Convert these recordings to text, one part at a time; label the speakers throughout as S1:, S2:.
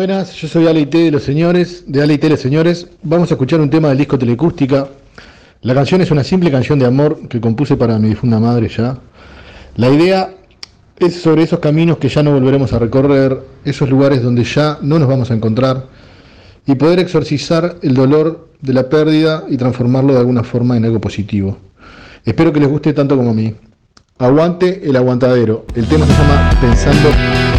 S1: Buenas, yo soy Ale de los señores, de Ale los señores. Vamos a escuchar un tema del disco Telecústica. La canción es una simple canción de amor que compuse para mi difunda madre ya. La idea es sobre esos caminos que ya no volveremos a recorrer, esos lugares donde ya no nos vamos a encontrar y poder exorcizar el dolor de la pérdida y transformarlo de alguna forma en algo positivo. Espero que les guste tanto como a mí. Aguante el aguantadero. El tema se llama Pensando.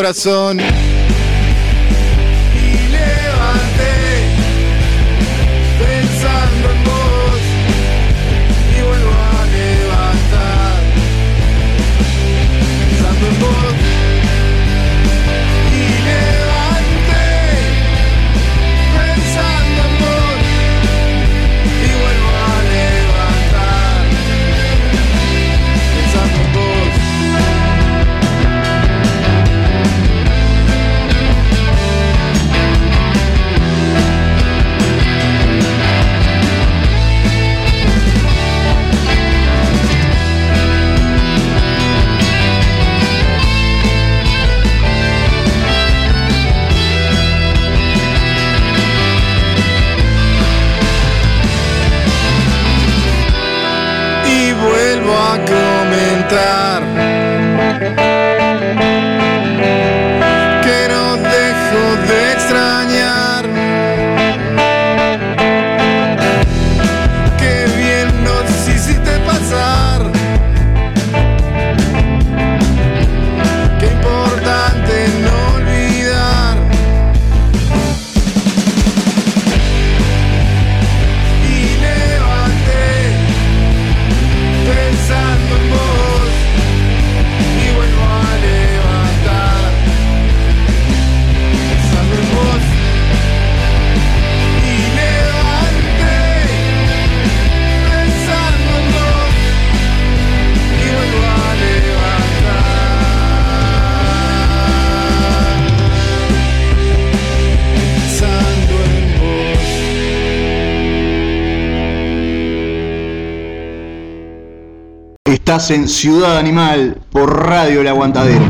S2: Corazón.
S3: Estás en Ciudad Animal por Radio El Aguantadero.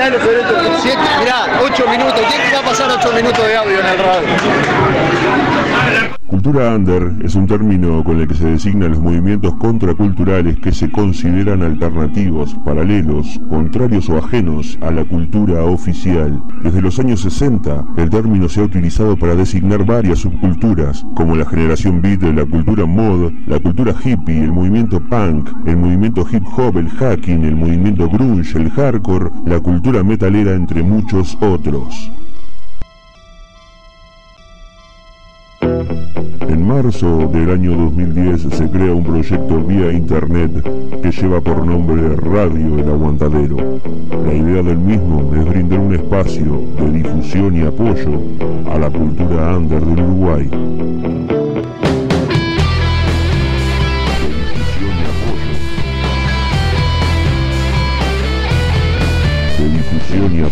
S4: tane söyledim.
S5: 7, mirá, 8 minutos. ¿Quién va a pasar 8 minutos de audio en el radio?
S6: Cultura under es un término con el que se designan los movimientos contraculturales que se consideran alternativos, paralelos, contrarios o ajenos a la cultura oficial. Desde los años 60, el término se ha utilizado para designar varias subculturas, como la generación beat, la cultura mod, la cultura hippie, el movimiento punk, el movimiento hip hop, el hacking, el movimiento grunge, el hardcore, la cultura metalera, entre muchos otros. En marzo del año 2010 se crea un proyecto vía internet que lleva por nombre Radio El Aguantadero. La idea del mismo es brindar un espacio de difusión y apoyo a la cultura under del Uruguay.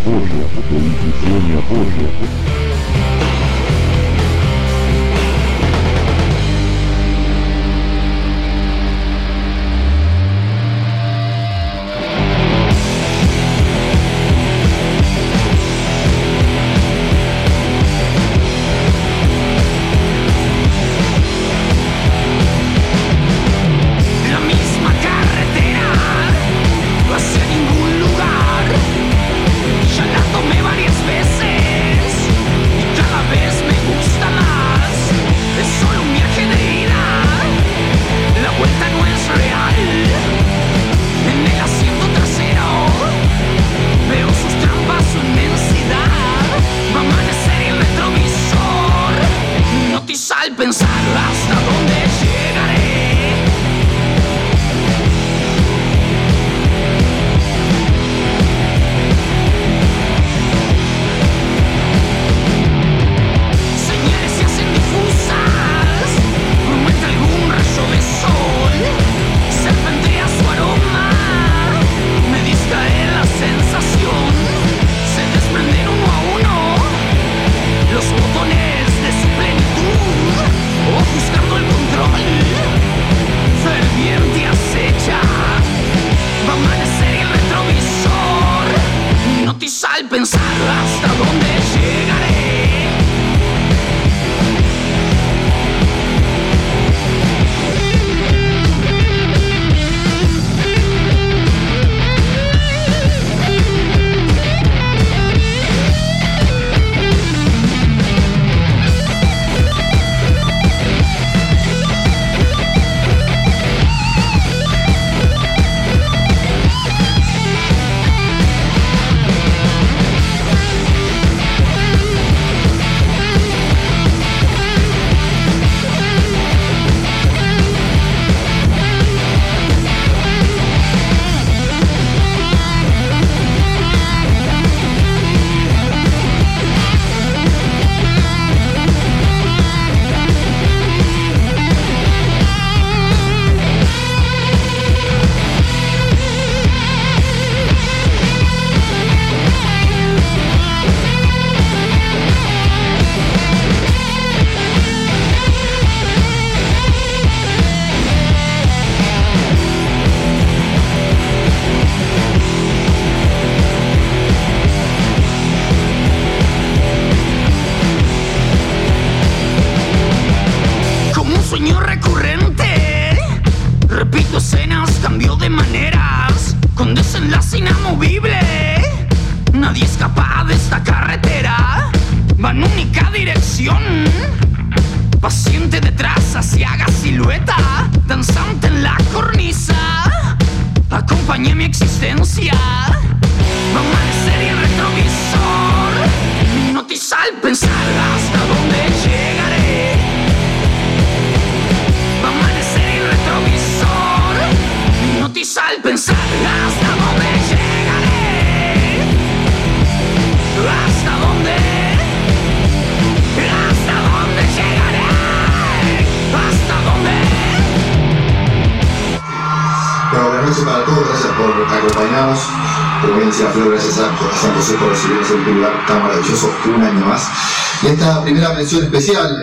S6: Difusión y apoyo, de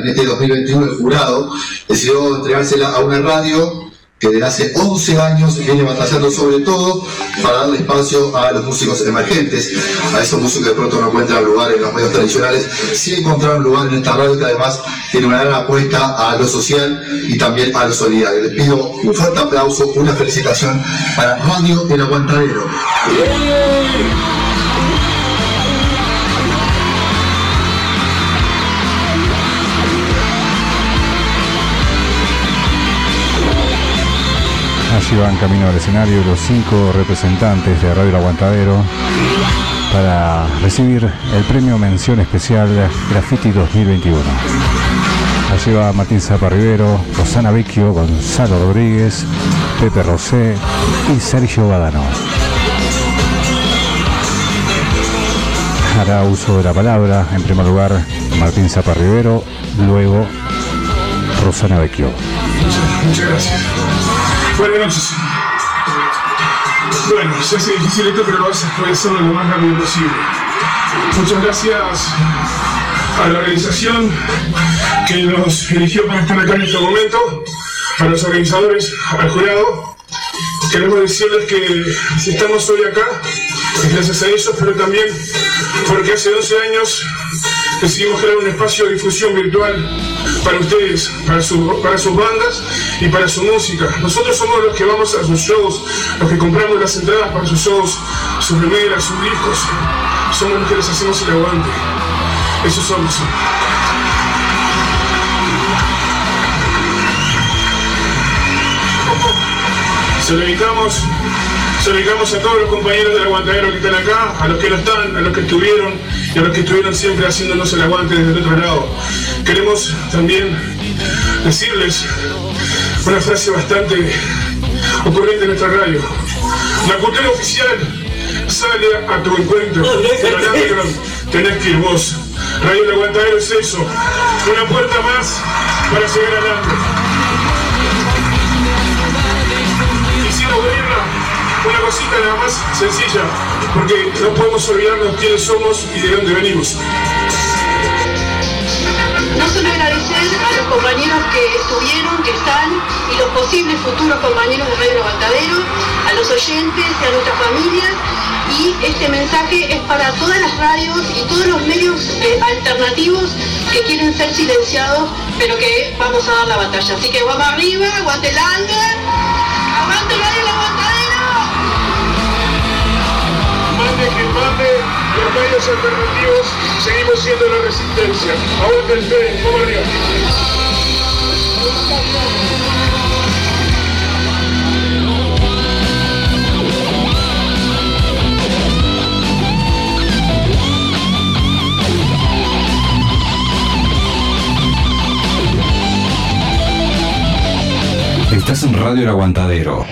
S7: en
S8: este 2021 el jurado decidió entregársela a una radio que desde hace 11 años viene batallando sobre todo para darle espacio a los músicos emergentes, a esos músicos que de pronto no encuentran lugar en los medios tradicionales, sí encontraron lugar en esta radio que además tiene una gran apuesta a lo social y también a lo solidario. Les pido un fuerte aplauso, una felicitación para Radio El Aguantadero.
S9: Allí van camino al escenario los cinco representantes de Radio El Aguantadero para recibir el premio Mención Especial Graffiti 2021. Allí va Martín Zapa Rivero, Rosana Vecchio, Gonzalo Rodríguez, Pepe Rosé y Sergio Badano. Hará uso de la palabra, en primer lugar, Martín Zapa Rivero, luego Rosana Vecchio.
S10: Muchas gracias. Buenas noches. Bueno, se hace difícil esto, pero voy a hacerlo lo más rápido posible. Muchas gracias a la organización que nos eligió para estar acá en este momento, a los organizadores, al jurado. Queremos decirles que si estamos hoy acá, es gracias a ellos, pero también porque hace 12 años decidimos crear un espacio de difusión virtual para ustedes, para, su- para sus bandas y para su música. Nosotros somos los que vamos a sus shows, los que compramos las entradas para sus shows, sus remeras, sus discos. Somos los que les hacemos el aguante. Eso somos. Se lo dedicamos, se lo dedicamos a todos los compañeros del aguantadero que están acá, a los que no están, a los que estuvieron y a los que estuvieron siempre haciéndonos el aguante desde el otro lado. Queremos también decirles una frase bastante ocurrente en nuestra radio. La cultura oficial sale a tu encuentro, pero la tenés que ir vos. Radio El Aguantadero es eso, una puerta más para seguir adelante. Quisiera abrirla una cosita nada más sencilla, porque no podemos olvidarnos quiénes somos y de dónde venimos.
S11: No solo agradecer a los compañeros que estuvieron, que están y los posibles futuros compañeros de Radio Aguantadero, a los oyentes y a nuestras familias. Y este mensaje es para todas las radios y todos los medios eh, alternativos que quieren ser silenciados, pero que vamos a dar la batalla. Así que vamos arriba, aguante Radio Aguantadero.
S10: Mande que mande, los medios alternativos seguimos siendo la resistencia. Aguante el tren, vamos arriba.
S12: Estás en Radio El Aguantadero.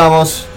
S13: Estamos?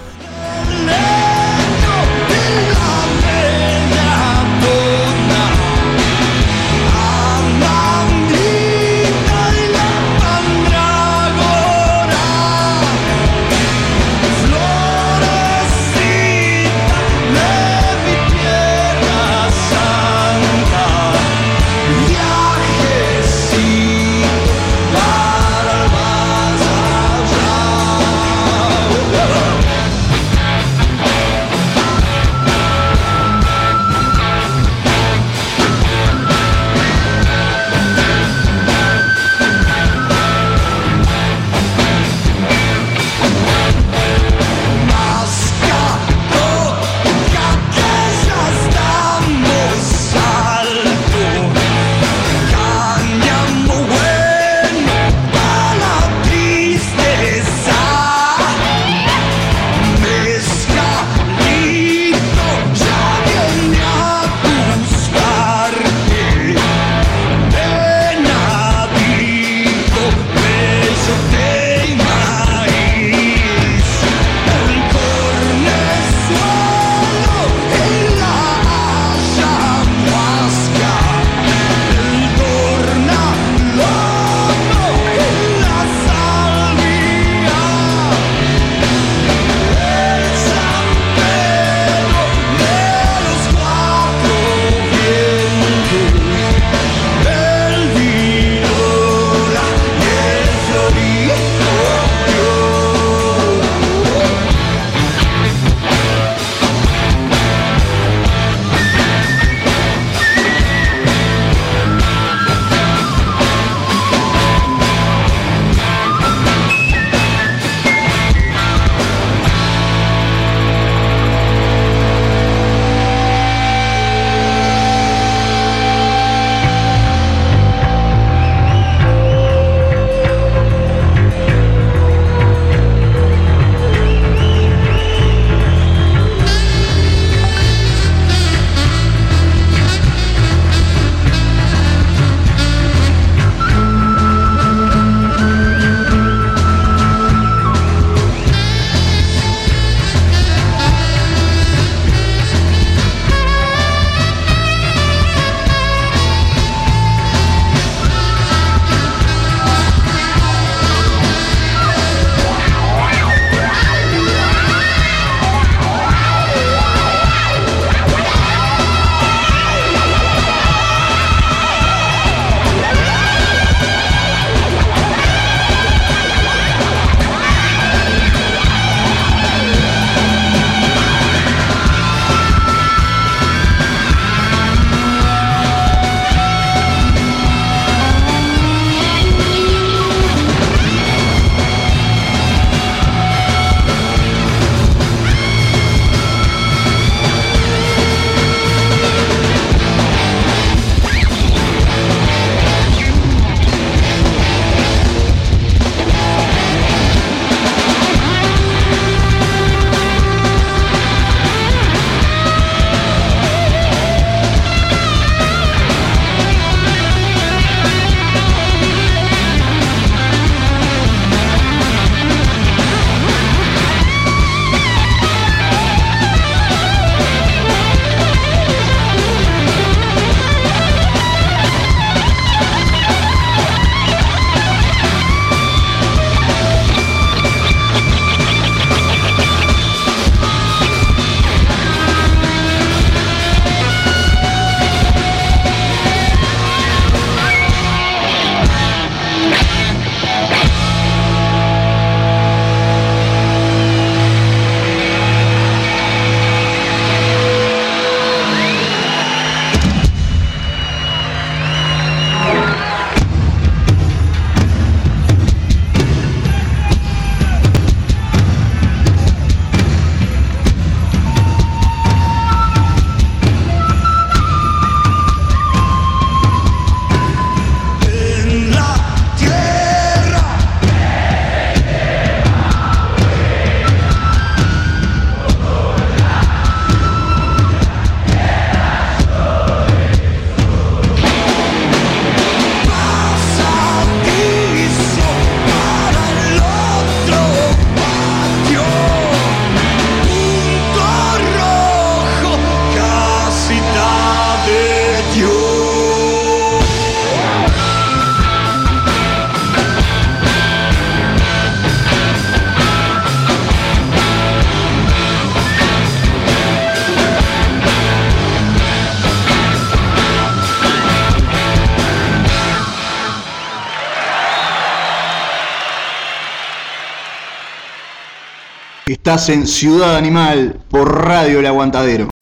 S14: Estás en Ciudad Animal por Radio El Aguantadero.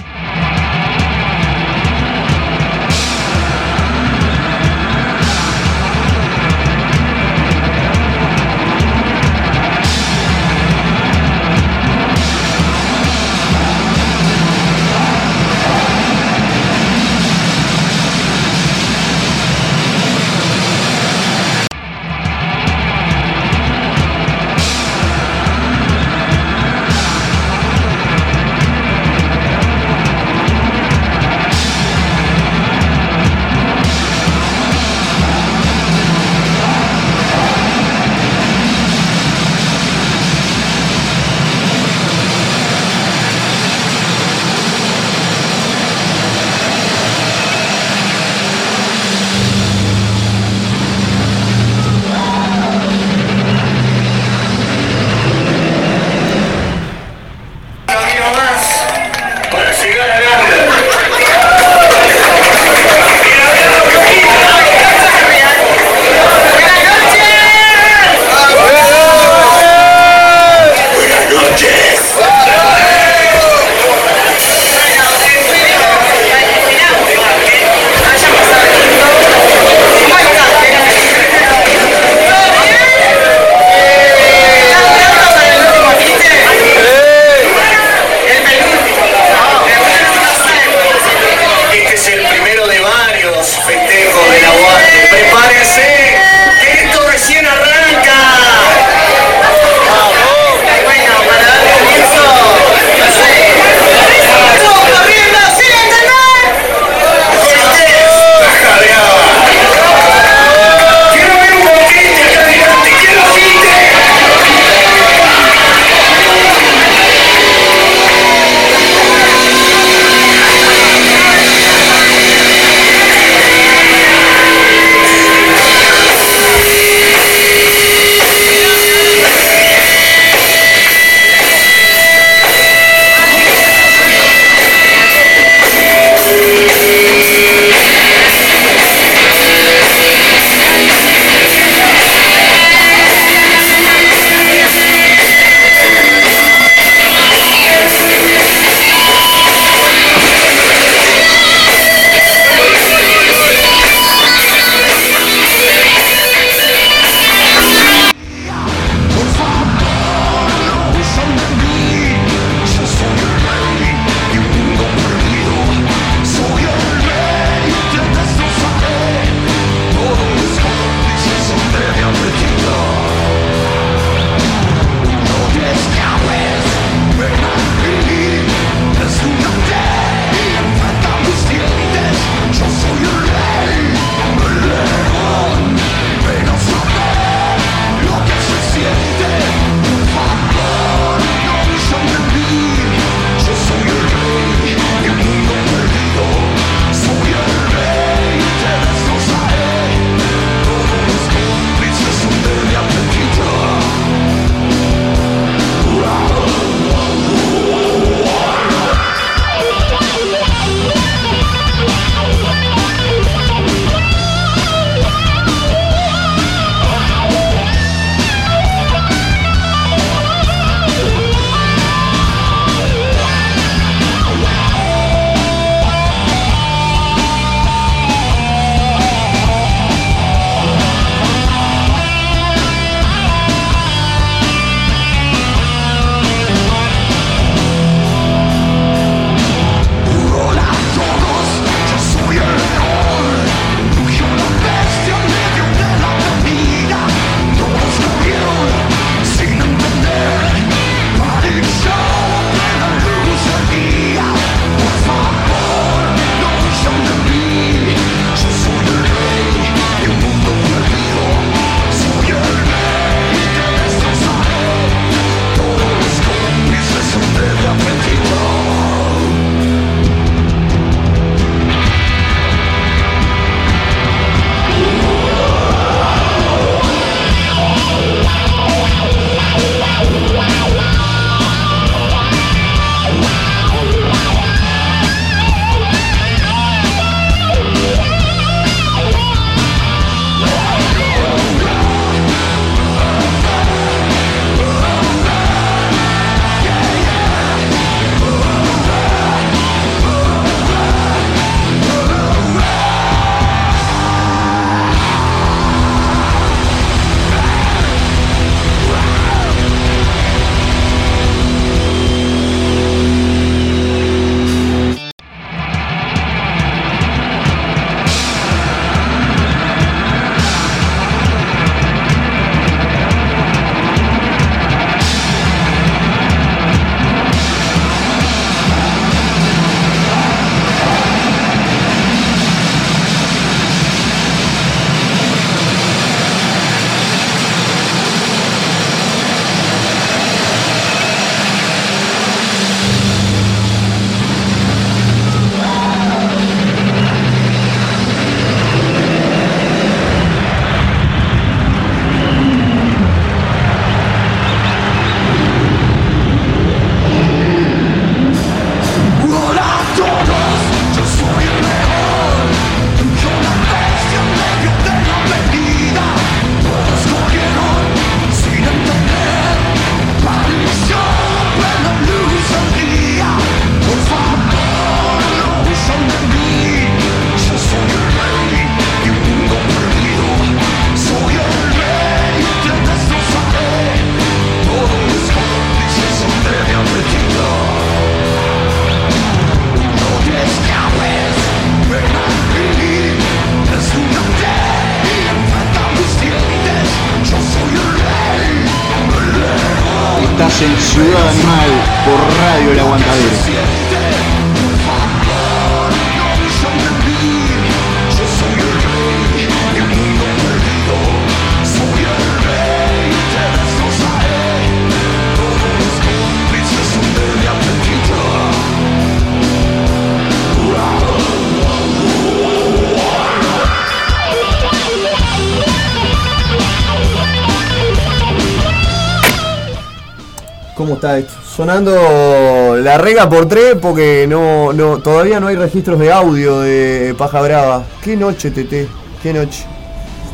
S3: Por
S15: tres porque no, no, todavía no hay registros de audio de Paja Brava. Qué noche, Tete, qué noche.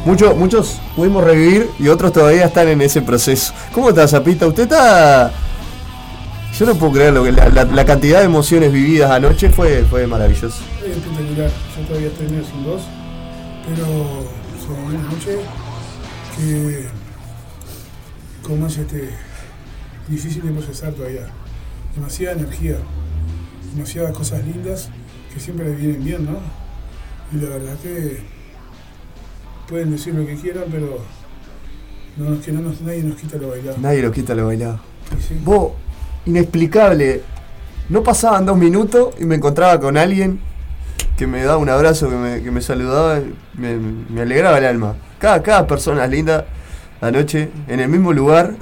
S15: Muchos, muchos pudimos revivir y otros todavía están en ese proceso. ¿Cómo está, Zapita? Usted está. Yo no puedo creerlo, que la, cantidad de emociones vividas anoche fue, fue maravilloso.
S10: Yo todavía estoy medio sin pero fue una noche que, como es este, difícil de procesar todavía. Demasiada energía, demasiadas cosas lindas que siempre le vienen bien, ¿no? Y la verdad que pueden decir lo que quieran, pero no, nos- que no nos, nadie nos quita lo bailado.
S15: Nadie lo quita lo bailado. Vos, inexplicable. No pasaban dos minutos y me encontraba con alguien que me daba un abrazo, que me, que me saludaba, me, me alegraba el alma. Cada, cada persona linda, anoche, en el mismo lugar,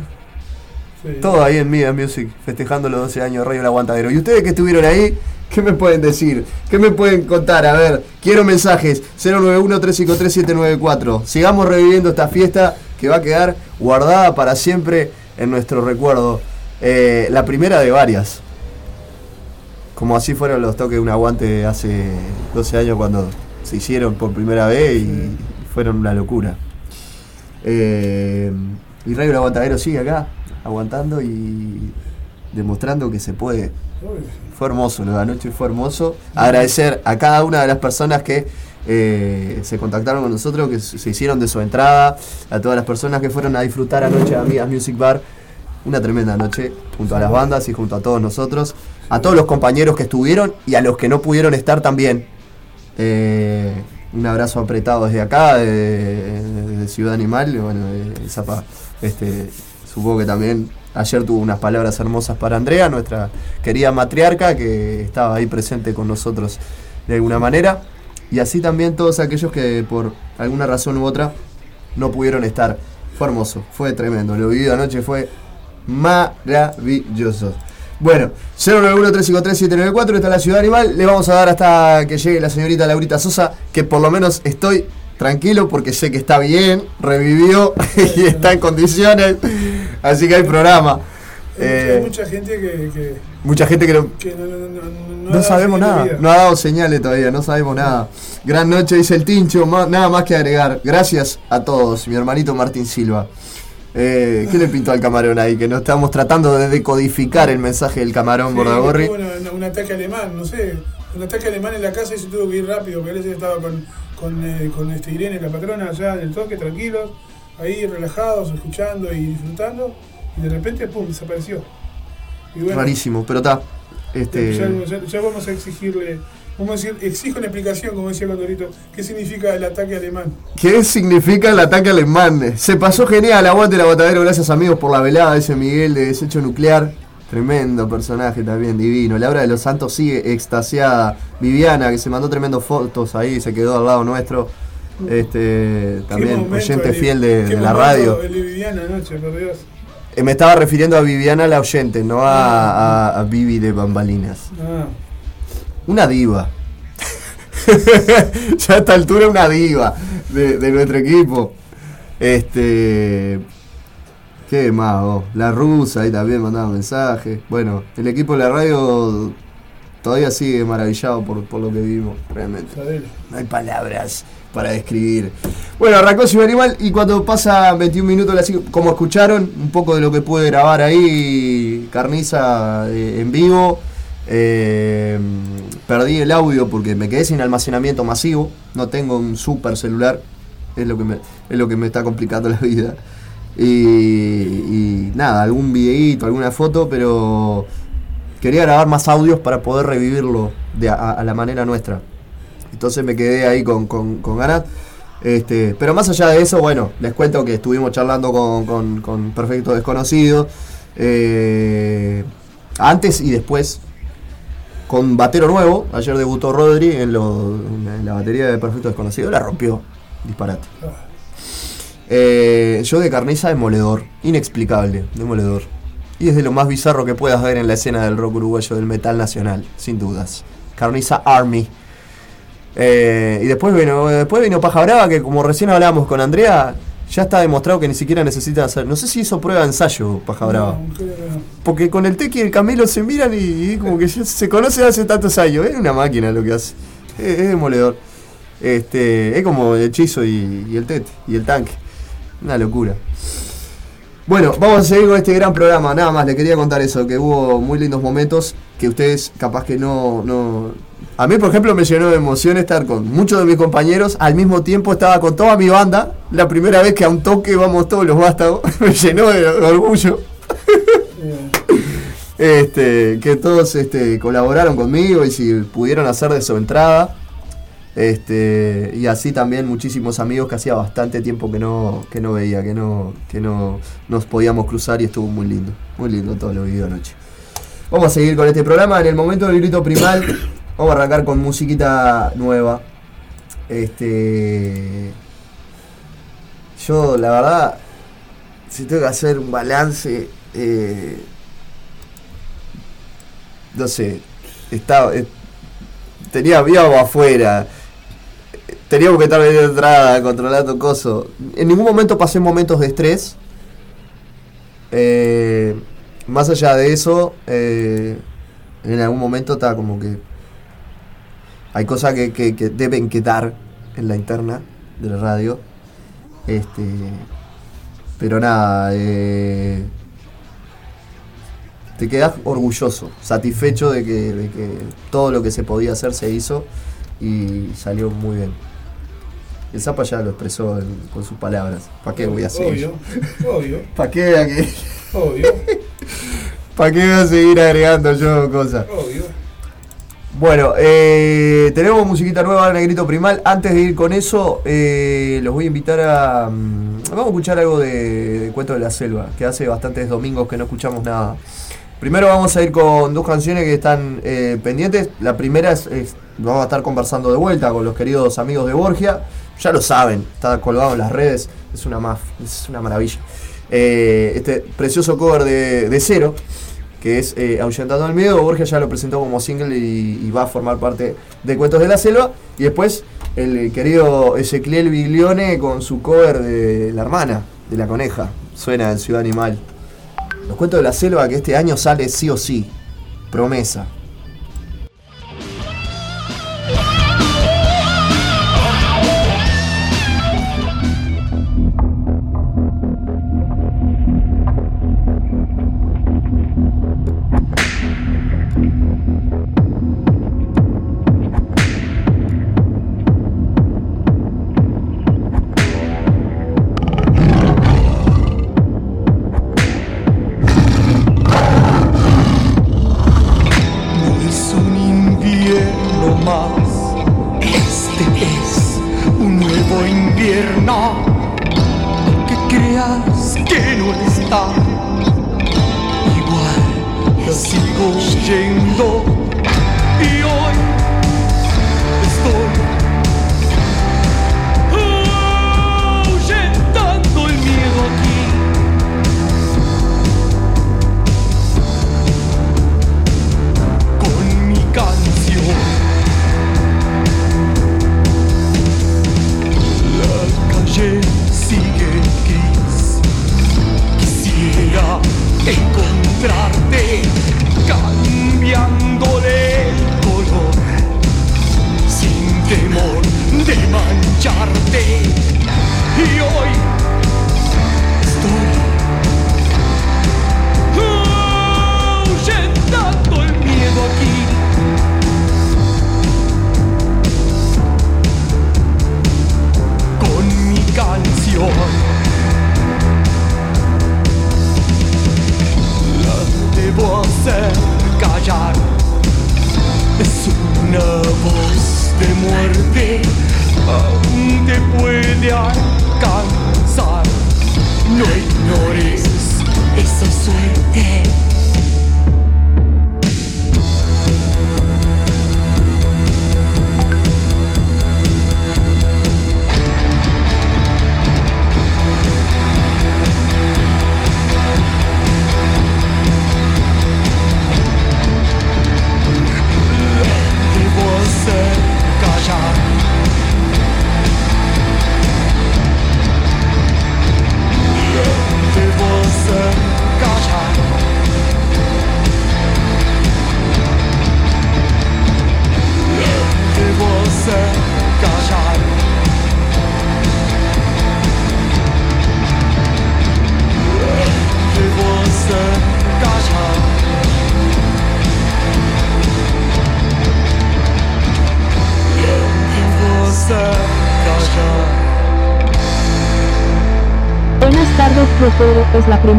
S15: todo ahí en Mida Music, festejando los 12 años de Radio El Aguantadero. ¿Y ustedes que estuvieron ahí? ¿Qué me pueden decir? ¿Qué me pueden contar? A ver, quiero mensajes. 091-353-794. Sigamos reviviendo esta fiesta que va a quedar guardada para siempre en nuestro recuerdo. Eh, la primera de varias. Como así fueron los toques de un aguante hace 12 años cuando se hicieron por primera vez y fueron una locura. Eh, y Radio El Aguantadero sigue acá, aguantando y demostrando que se puede. Fue hermoso, lo de anoche fue hermoso. Agradecer a cada una de las personas que eh, se contactaron con nosotros, que se hicieron de su entrada, a todas las personas que fueron a disfrutar anoche a Amigas Music Bar. Una tremenda noche junto a las bandas y junto a todos nosotros. A todos los compañeros que estuvieron y a los que no pudieron estar también. Eh, un abrazo apretado desde acá, de, Ciudad Animal. Bueno, de Zapa, este, supongo que también ayer tuvo unas palabras hermosas para Andrea, nuestra querida matriarca, que estaba ahí presente con nosotros de alguna manera. Y así también todos aquellos que por alguna razón u otra no pudieron estar. Fue hermoso, fue tremendo. Lo vivido anoche fue maravilloso. Bueno, 091-353-794, está la ciudad animal. Le vamos a dar hasta que llegue la señorita Laurita Sosa, que por lo menos estoy tranquilo porque sé que está bien, revivió y está en condiciones. Así que hay programa.
S10: Hay
S15: Eh,
S10: mucha gente que, que,
S15: mucha gente que no,
S10: que no, no, no, no,
S15: no
S10: da
S15: sabemos nada, no ha dado señales todavía, no sabemos nada. Gran noche, dice el Tincho, ma- nada más que agregar. Gracias a todos, mi hermanito Martín Silva. Eh, ¿Qué le pintó al camarón ahí? Que no estamos tratando de decodificar el mensaje del camarón
S10: Sí,
S15: Bordagorri.
S10: tuvo un ataque alemán, no sé, un ataque alemán en la casa y se tuvo que ir rápido, porque él estaba con, con, eh, con este Irene, la patrona, allá en el toque, tranquilos, ahí relajados, escuchando y disfrutando, y de repente, pum, desapareció. Y bueno,
S15: Rarísimo, pero está. Este,
S10: ya, ya- ya vamos a exigirle, vamos a decir, exijo una explicación, como decía Condorito, ¿qué significa el ataque alemán?
S15: ¿Qué significa el ataque alemán? Se pasó genial, aguante el aguantadero, gracias amigos por la velada, ese Miguel de Desecho Nuclear. Tremendo personaje también, divino. Laura de los Santos sigue extasiada. Viviana, que se mandó tremendas fotos ahí, se quedó al lado nuestro. Este,
S10: ¿Qué
S15: también oyente
S10: el-
S15: fiel de, la radio.
S10: El de Viviana anoche, por Dios.
S15: Eh, me estaba refiriendo a Viviana la oyente, no a, a, a Vivi de Bambalinas.
S10: Ah,
S15: Una diva. ya a esta altura una diva de, de nuestro equipo. Este. ¿Qué vos? La rusa ahí también mandaba mensajes. Bueno, el equipo de la radio todavía sigue maravillado por, por lo que vimos, realmente. No hay palabras para describir. Bueno, arrancó Animal y cuando pasa 21 minutos, como escucharon, un poco de lo que pude grabar ahí, Carniza eh, en vivo. Eh, perdí el audio porque me quedé sin almacenamiento masivo. No tengo un super celular. Es lo que me, es lo que me está complicando la vida. Y, y nada, algún videíto, alguna foto, pero quería grabar más audios para poder revivirlo de a, la manera nuestra. Entonces me quedé ahí con, con, ganas. Este, pero más allá de eso, bueno, les cuento que estuvimos charlando con, con, con Perfecto Desconocido. Eh, antes y después con batero nuevo. Ayer debutó Rodri en, lo- en la batería de Perfecto Desconocido. La rompió. Disparate. Eh, yo de carniza demoledor. Inexplicable. Demoledor. Y es de lo más bizarro que puedas ver en la escena del rock uruguayo del metal nacional. Sin dudas. Carniza Army. Eh, y después vino, después vino Paja Brava, que como recién hablábamos con Andrea, ya está demostrado que ni siquiera necesitan hacer. No sé si hizo prueba de ensayo, Paja Brava. Porque con el Tequi y el Camilo se miran y, y como que ya se conocen hace tantos años. Es una máquina lo que hace. Es, es demoledor. Este, es como el hechizo y, y el Tete y el tanque. Una locura. Bueno, vamos a seguir con este gran programa. Nada más, le quería contar eso, que hubo muy lindos momentos que ustedes capaz que no... no... A mí, por ejemplo, me llenó de emoción estar con muchos de mis compañeros. Al mismo tiempo estaba con toda mi banda. La primera vez que a un toque vamos todos los vástagos. me llenó de orgullo. este, que todos este, colaboraron conmigo y si pudieron hacer de su entrada. Este, y así también muchísimos amigos que hacía bastante tiempo que no, que no veía, que no, que no nos podíamos cruzar y estuvo muy lindo, muy lindo todo lo vivido anoche. Vamos a seguir con este programa. En el momento del grito primal, vamos a arrancar con musiquita nueva. Este. Yo, la verdad, si tengo que hacer un balance, eh, no sé, estaba, eh, tenía vivo afuera, teníamos que estar de entrada, controlando cosas. En ningún momento pasé momentos de estrés. Eh, más allá de eso, eh, en algún momento estaba como que hay cosas que, deben quedar en la interna de la radio. Este, pero nada, eh, te quedas orgulloso, satisfecho de que todo lo que se podía hacer se hizo y salió muy bien. El Zapa ya lo expresó en- con sus palabras. ¿Para qué voy a seguir?
S10: Obvio, obvio,
S15: ¿Para qué voy a
S10: obvio,
S15: ¿Para qué voy a seguir agregando yo cosas?
S10: obvio.
S15: Bueno, eh, tenemos musiquita nueva, Negrito Primal. Antes de ir con eso, eh, los voy a invitar a. mm, vamos a escuchar algo de, de Cuento de la Selva, que hace bastantes domingos que no escuchamos nada. Primero vamos a ir con dos canciones que están eh, pendientes. La primera es, es- Vamos a estar conversando de vuelta con los queridos amigos de Borgia. Ya lo saben, está colgado en las redes. Es una, maf- es una maravilla. Eh, este precioso cover de, de Cero que es eh, Ahuyentando el Miedo. Borges ya lo presentó como single y, va a formar parte de Cuentos de la Selva. Y después el querido Ezequiel Biglione con su cover de La Hermana, de la Coneja. Suena en Ciudad Animal. Los Cuentos de la Selva que este año sale sí o sí. Promesa.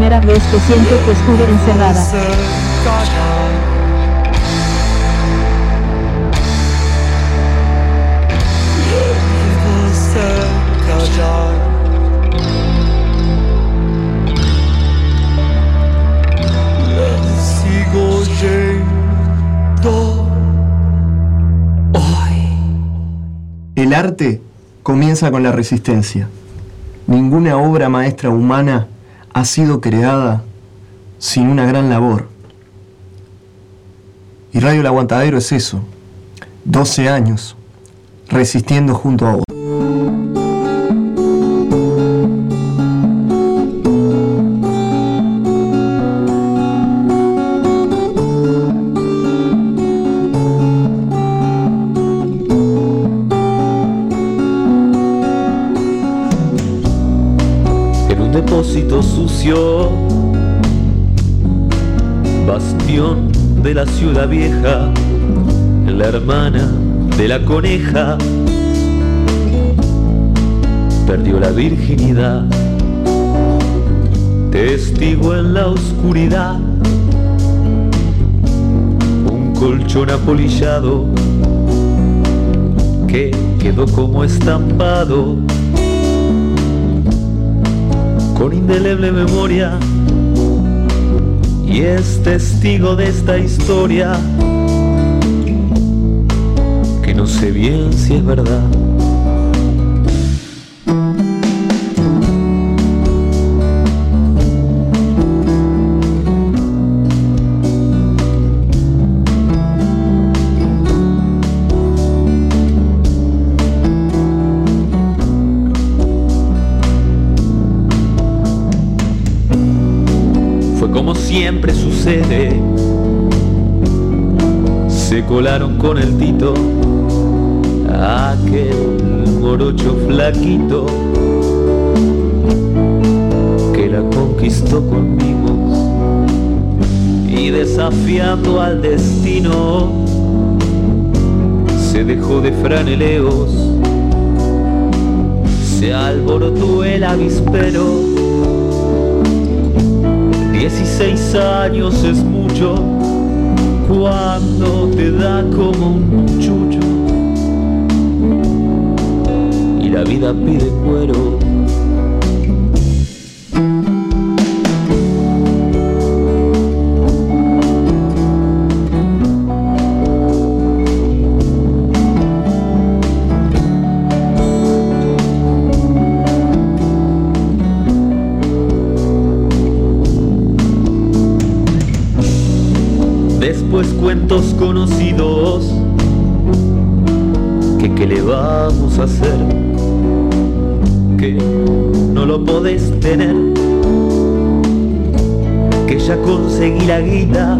S16: Primera vez que siento que estuve encerrada.
S15: El arte comienza con la resistencia. Ninguna obra maestra humana ha sido creada sin una gran labor. Y Radio El Aguantadero es eso. 12 años resistiendo junto a vos.
S17: Ciudad vieja, la hermana de la coneja, perdió la virginidad, testigo en la oscuridad, un colchón apolillado que quedó como estampado. Con indeleble memoria y es testigo de esta historia que no sé bien si es verdad. Colaron con el Tito, aquel morocho flaquito que la conquistó conmigo. Y desafiando al destino se dejó de franeleos, se alborotó el avispero. 16 años es mucho cuando te da como un chucho y la vida pide cuero. Conocidos. Que qué le vamos a hacer que no lo podés tener que ya conseguí la guita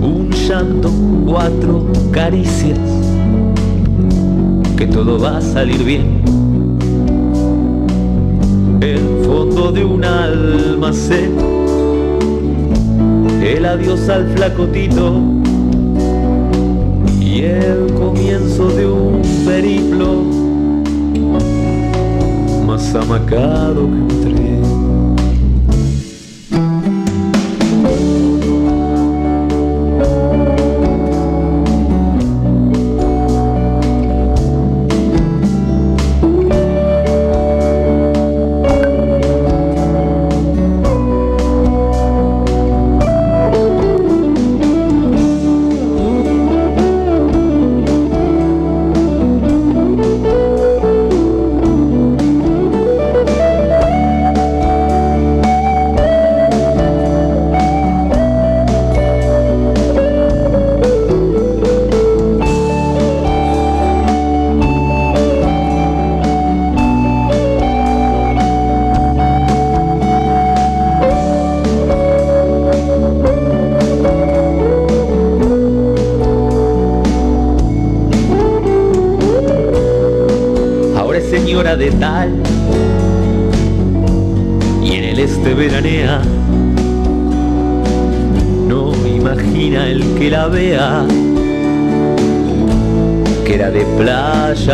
S17: un llanto cuatro caricias. Que todo va a salir bien. El fondo de un almacén el adiós al flacotito y el comienzo de un periplo más amacado que un tren.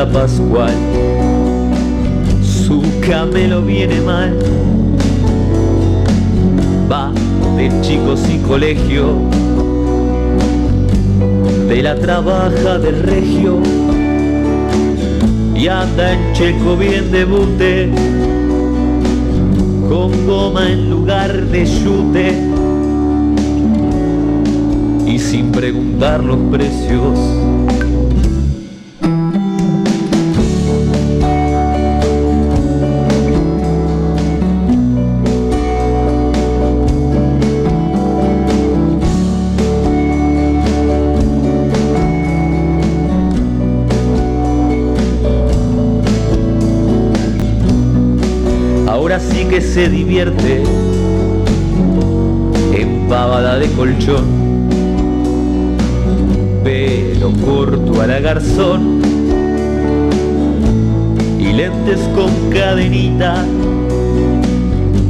S7: Pascual. Su camelo viene mal, va de chicos y colegio, de la trabaja del regio. Y anda en checo bien de bute, con goma en lugar de chute y sin preguntar los precios. Se divierte en pavada de colchón, pelo corto a la garzón y lentes con cadenita.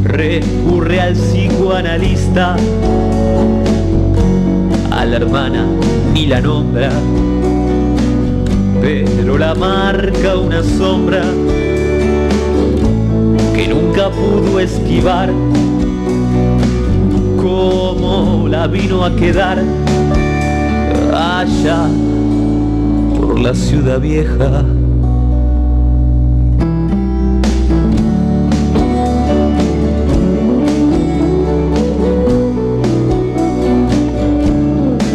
S7: Recurre al psicoanalista, a la hermana ni la nombra, pero la marca una sombra que nunca pudo esquivar, como la vino a quedar allá por la ciudad vieja.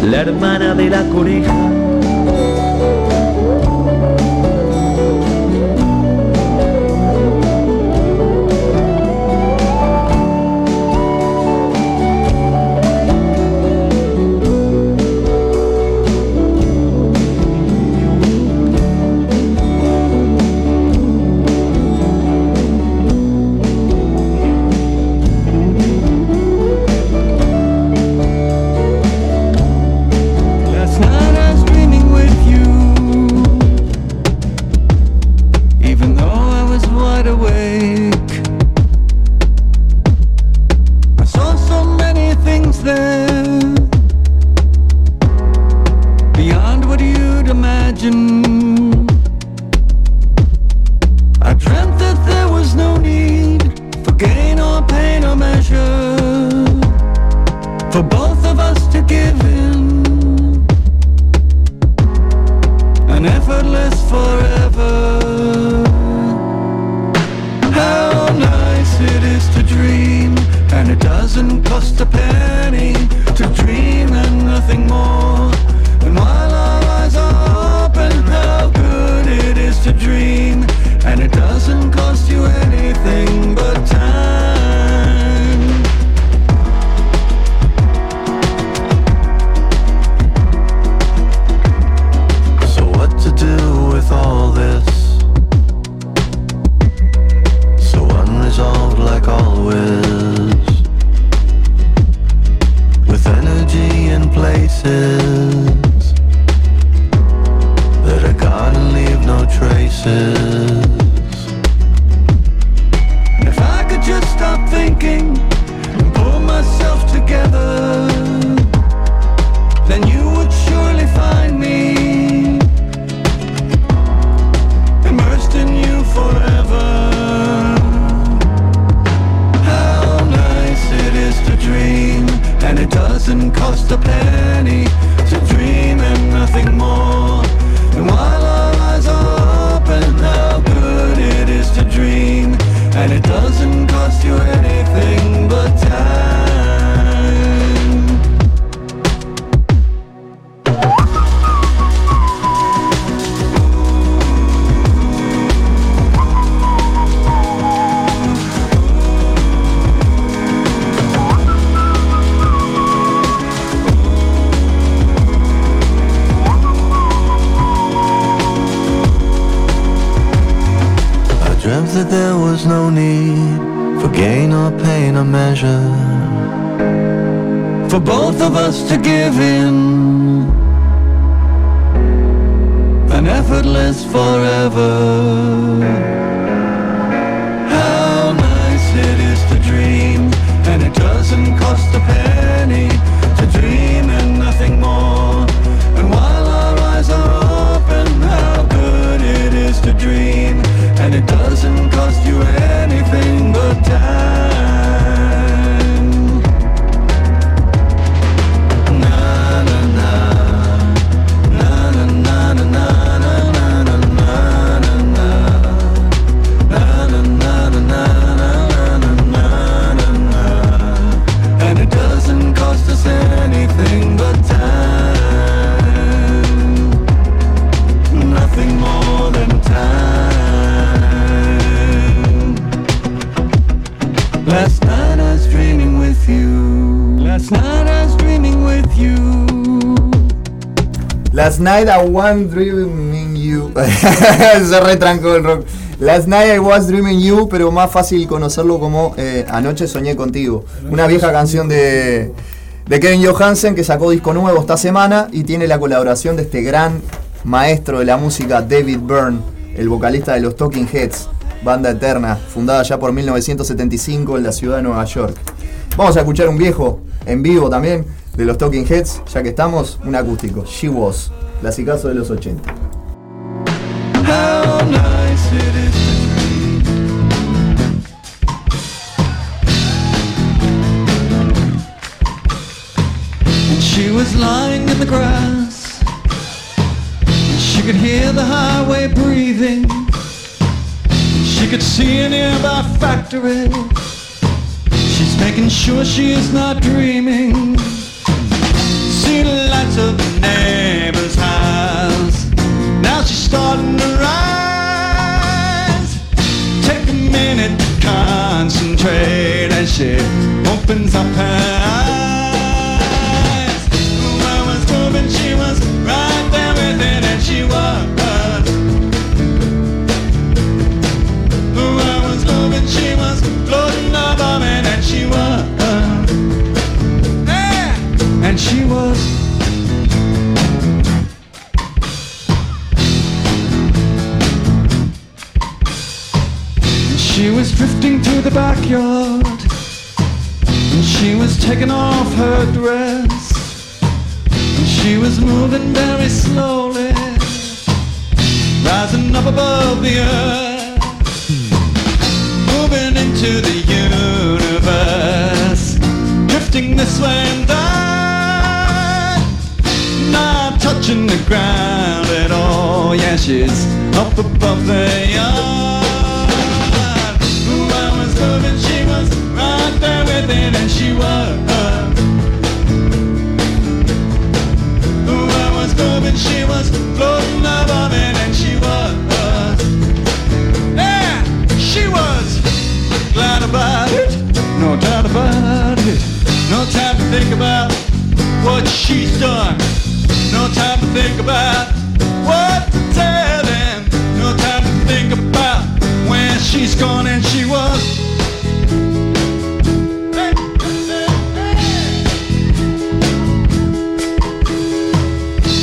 S7: La hermana de la coneja
S18: give An effortless forever. How nice it is to dream And it doesn't cost a penny.
S7: Last night I was dreaming you.
S15: Se retrancó el rock. Last night I was dreaming you, pero más fácil conocerlo como eh, Anoche soñé contigo. Una vieja canción de, de Kevin Johansen que sacó disco nuevo esta semana y tiene la colaboración de este gran maestro de la música David Byrne, el vocalista de los Talking Heads, banda eterna, fundada ya por 1975 en la ciudad de Nueva York. Vamos a escuchar un viejo en vivo también de los Talking Heads, ya que estamos, un acústico, She Was, clasicazo de los 80.
S7: How she was lying in the grass. She could hear the highway breathing. She could see a nearby factory. She's making sure she is not dreaming. See the lights of the neighbor's house. Now she's starting to rise. Take a minute to concentrate as she opens up her eyes. I was moving, she was right there with it, and she was. She was floating above and and she was. She was drifting through the backyard. And she was taking off her dress. And she was moving very slowly. Rising up above the earth. Moving into the universe. Drifting this way and that touching the ground at all. Yeah, she's up above the yard. Ooh, I was moving, she was right there with it And she was. Ooh, I was moving, she was floating above it And she was. Yeah, she was. Glad about it. No doubt about it. No time to think about what she's done No time to think about what to tell them. No time to think about when she's gone and she was.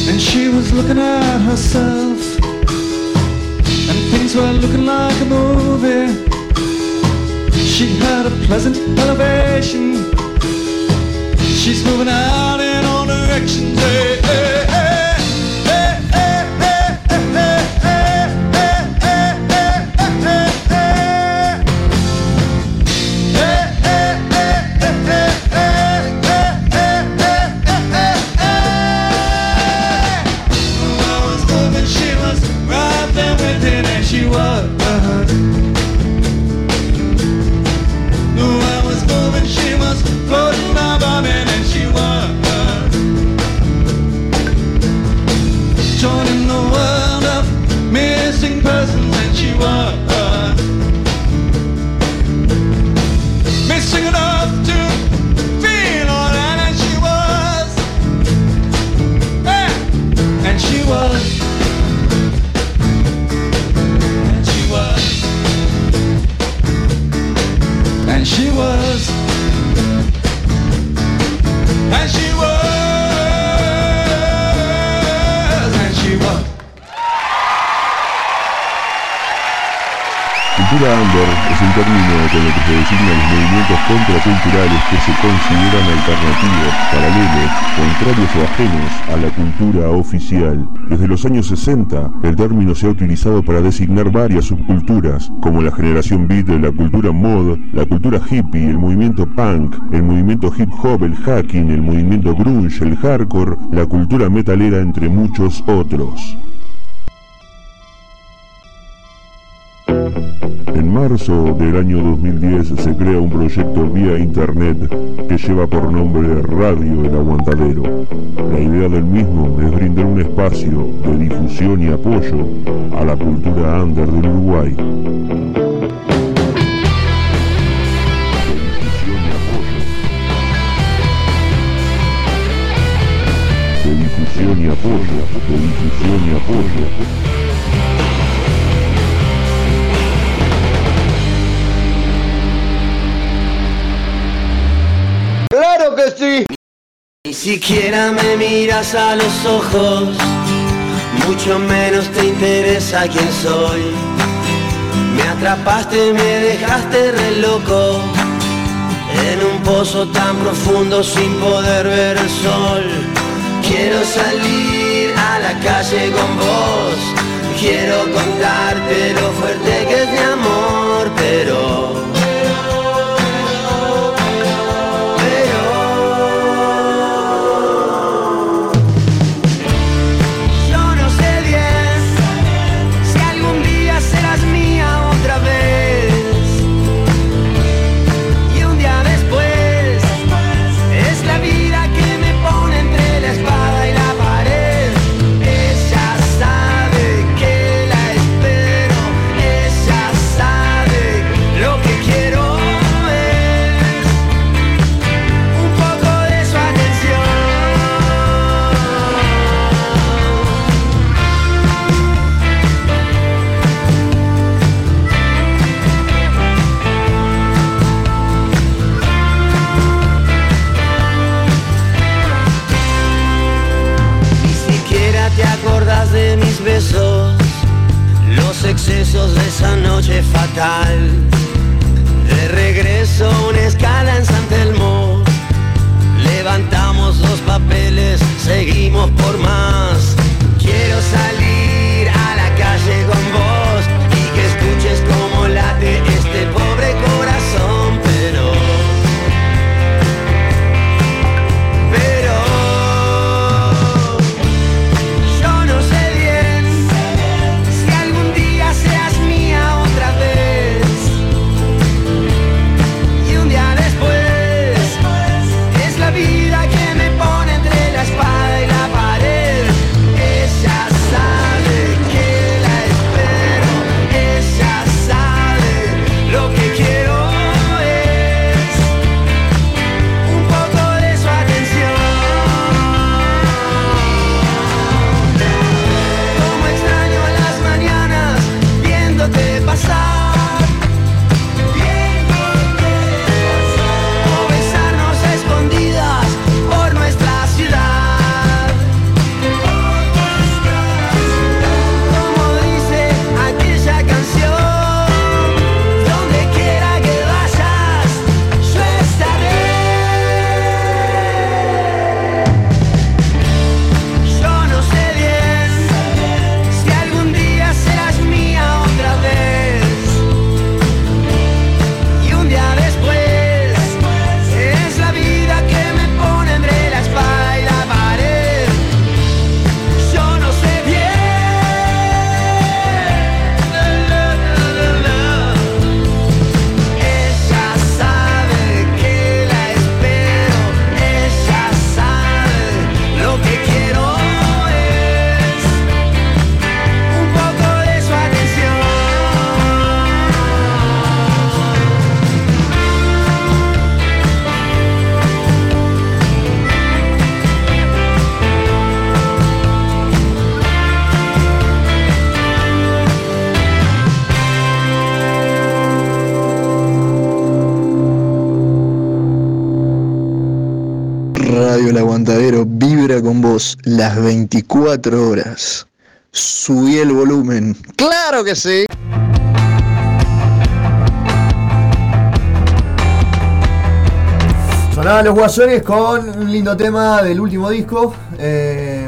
S7: And she was looking at herself. And things were looking like a movie. She had a pleasant elevation. She's moving out in all directions hey, hey, hey,
S19: movimientos contraculturales que se consideran alternativos, paralelos, contrarios o ajenos a la cultura oficial. Desde los años 60, el término se ha utilizado para designar varias subculturas, como la generación beat, la cultura mod, la cultura hippie, el movimiento punk, el movimiento hip hop, el hacking, el movimiento grunge, el hardcore, la cultura metalera, entre muchos otros. marzo del año 2010 se crea un proyecto vía internet que lleva por nombre Radio El Aguantadero. La idea del mismo es brindar un espacio de difusión y apoyo a la cultura under del Uruguay.
S5: De
S19: difusión y apoyo, de difusión y apoyo. De difusión y apoyo.
S20: Ni siquiera me miras a los ojos, mucho menos te interesa quién soy. Me atrapaste, me dejaste re loco, en un pozo tan profundo sin poder ver el sol. Quiero salir a la calle con vos, quiero contarte lo fuerte que es mi amor, pero excesos de esa noche fatal. De regreso una escala en San Telmo. Levantamos los papeles, seguimos por más. Quiero salir. las
S21: 24 horas. Subí el volumen. ¡Claro que sí!
S15: Sonaban los guasones con un lindo tema del último disco. Eh,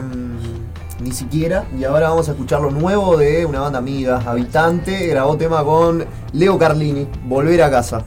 S15: ni siquiera. Y ahora vamos a escuchar lo nuevo de una banda amiga, Habitante. Grabó tema con Leo Carlini, Volver a casa.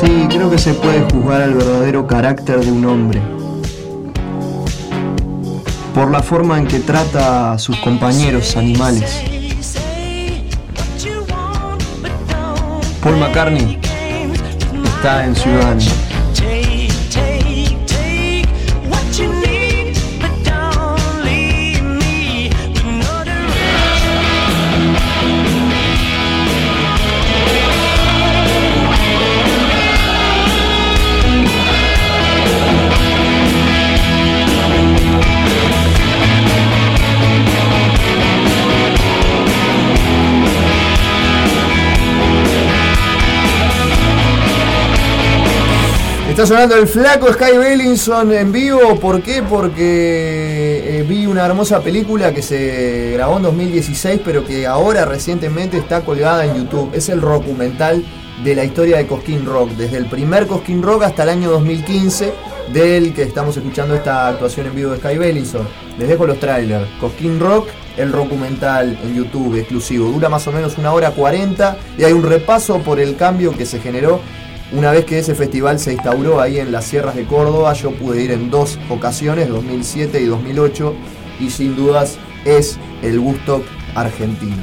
S15: Sí, creo que se puede juzgar al verdadero carácter de un hombre. Por la forma en que trata a sus compañeros animales. Paul McCartney está en Ciudadano. Está sonando el flaco Sky Bellinson en vivo. ¿Por qué? Porque eh, vi una hermosa película que se grabó en 2016, pero que ahora recientemente está colgada en YouTube. Es el documental de la historia de Cosquín Rock, desde el primer Cosquín Rock hasta el año 2015, del que estamos escuchando esta actuación en vivo de Sky Bellison. Les dejo los trailers. Cosquín Rock, el documental en YouTube exclusivo. Dura más o menos una hora 40 y hay un repaso por el cambio que se generó una vez que ese festival se instauró ahí en las sierras de Córdoba. Yo pude ir en dos ocasiones, 2007 y 2008, y sin dudas es el Woodstock argentino.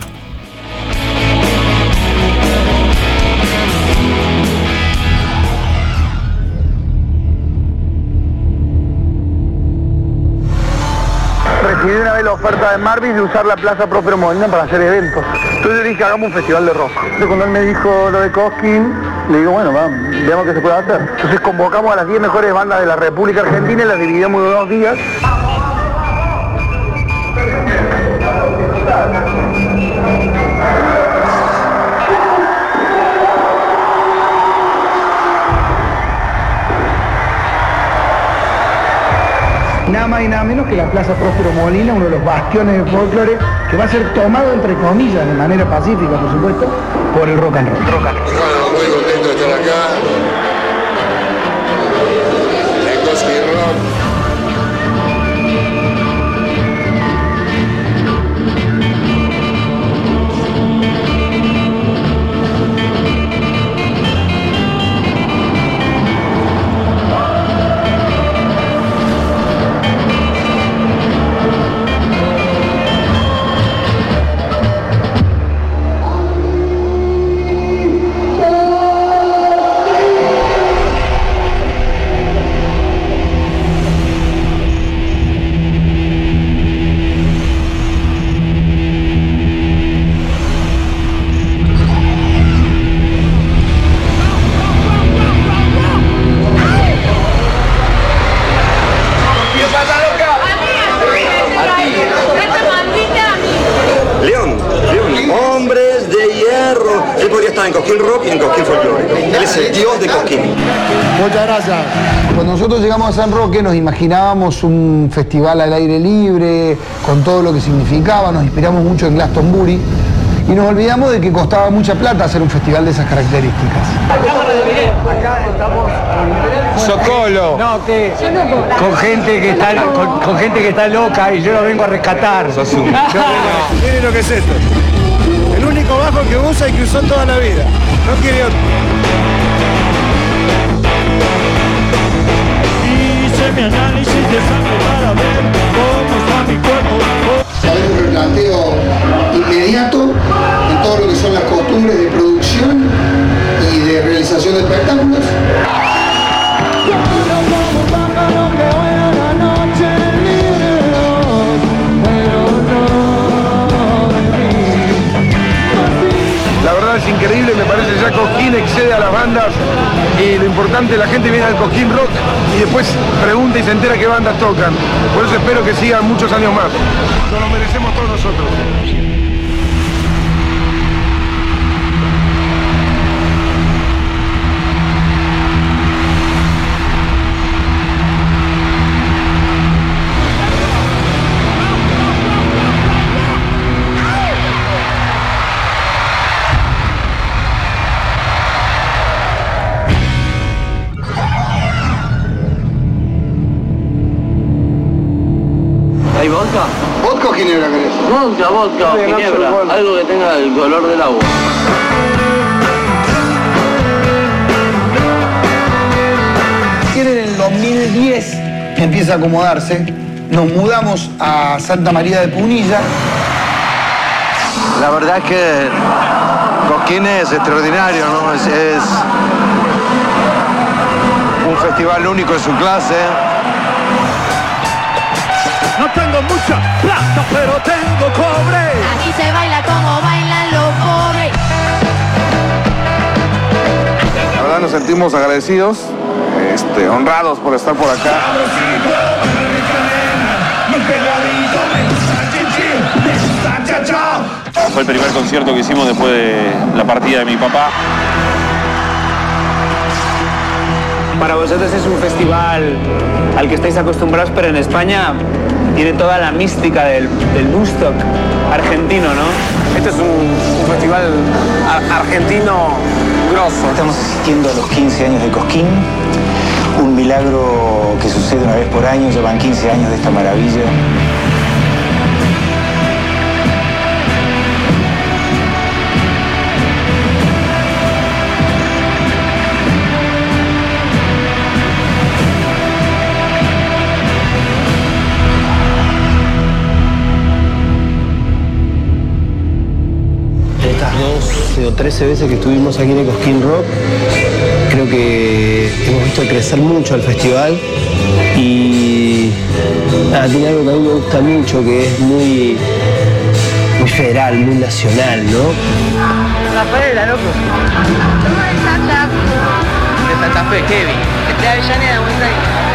S5: Recibí una vez la oferta de Marvis de usar la Plaza Próspero Molina para hacer eventos. Entonces dije, hagamos un festival de rock. Entonces cuando él me dijo lo de Cosquín, le digo, bueno, va, veamos qué se puede hacer. Entonces convocamos a las 10 mejores bandas de la República Argentina y las dividimos en dos días.
S22: Nada más y nada menos que la Plaza Próspero Molina, uno de los bastiones de folclore, que va a ser tomado entre comillas, de manera pacífica por supuesto, por el rock and roll.
S23: De estar en
S24: Cosquín Rock y en Cosquín Folklore. Él es el dios de Cosquín.
S22: Muchas gracias. Cuando nosotros llegamos a San Roque nos imaginábamos un festival al aire libre, con todo lo que significaba, nos inspiramos mucho en Glastonbury y nos olvidamos de que costaba mucha plata hacer un festival de esas características.
S25: Acá estamos Socolo.
S22: No, ¿qué?
S25: Con gente que está con, con gente que está loca y yo lo vengo a rescatar.
S26: Miren lo que es esto. El único bajo que usa y que usó toda la vida. No quiere otro.
S17: Hice mi análisis de sangre para ver cómo está mi cuerpo.
S22: Hay un replanteo inmediato en todo lo que son las costumbres de producción y de realización de espectáculos.
S5: Increíble, me parece ya Cosquín excede a las bandas y lo importante, la gente viene al Cosquín Rock y después pregunta y se entera qué bandas tocan. Por eso espero que sigan muchos años más.
S22: Ginebra querés?
S25: Vodka, vodka, o ginebra. Algo que tenga el color del agua.
S22: En el 2010 empieza a acomodarse. Nos mudamos a Santa María de Punilla.
S27: La verdad es que Cosquín es extraordinario, ¿no? Es, es un festival único en su clase.
S17: No tengo mucha plata, pero tengo cobre.
S28: Aquí se baila como bailan los pobres.
S29: La verdad nos sentimos agradecidos, este, honrados por estar por acá.
S30: Fue el primer concierto que hicimos después de la partida de mi papá.
S25: Para vosotros es un festival al que estáis acostumbrados, pero en España tiene toda la mística del, del Woodstock argentino, ¿no?
S27: Este es un, un festival ar- argentino grosso.
S31: Estamos asistiendo a los 15 años de Cosquín,
S32: un milagro que sucede una vez por año, llevan 15 años de esta maravilla.
S33: 12 o 13 veces que estuvimos aquí en el Cosquín Rock, creo que hemos visto crecer mucho el festival y nada, tiene algo que a mí me gusta mucho, que es muy, muy federal, muy nacional, ¿no?
S34: Rafaela, loco. De Santa Fe, Kevin. De Avellaneda, Buenos Aires.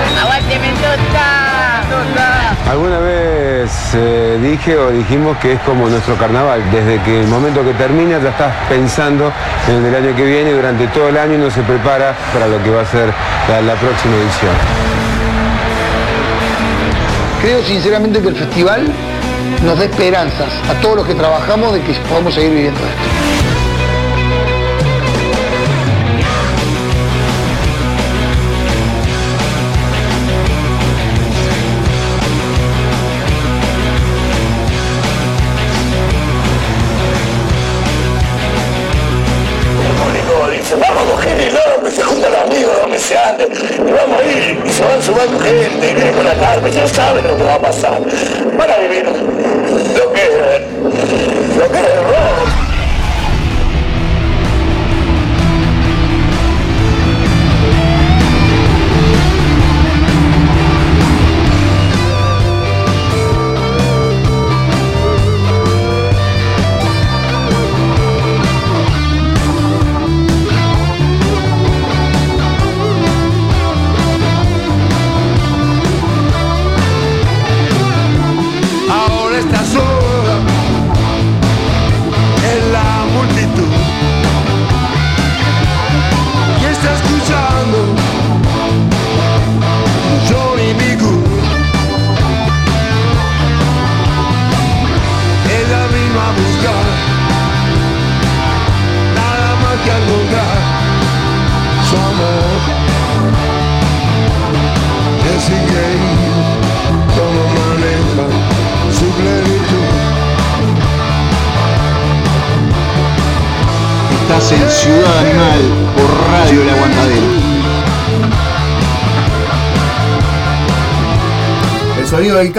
S35: Alguna vez eh, dije o dijimos que es como nuestro carnaval, desde que el momento que termina ya estás pensando en el año que viene durante todo el año uno se prepara para lo que va a ser la, la próxima edición.
S22: Creo sinceramente que el festival nos da esperanzas a todos los que trabajamos de que podamos seguir viviendo esto.
S36: Saben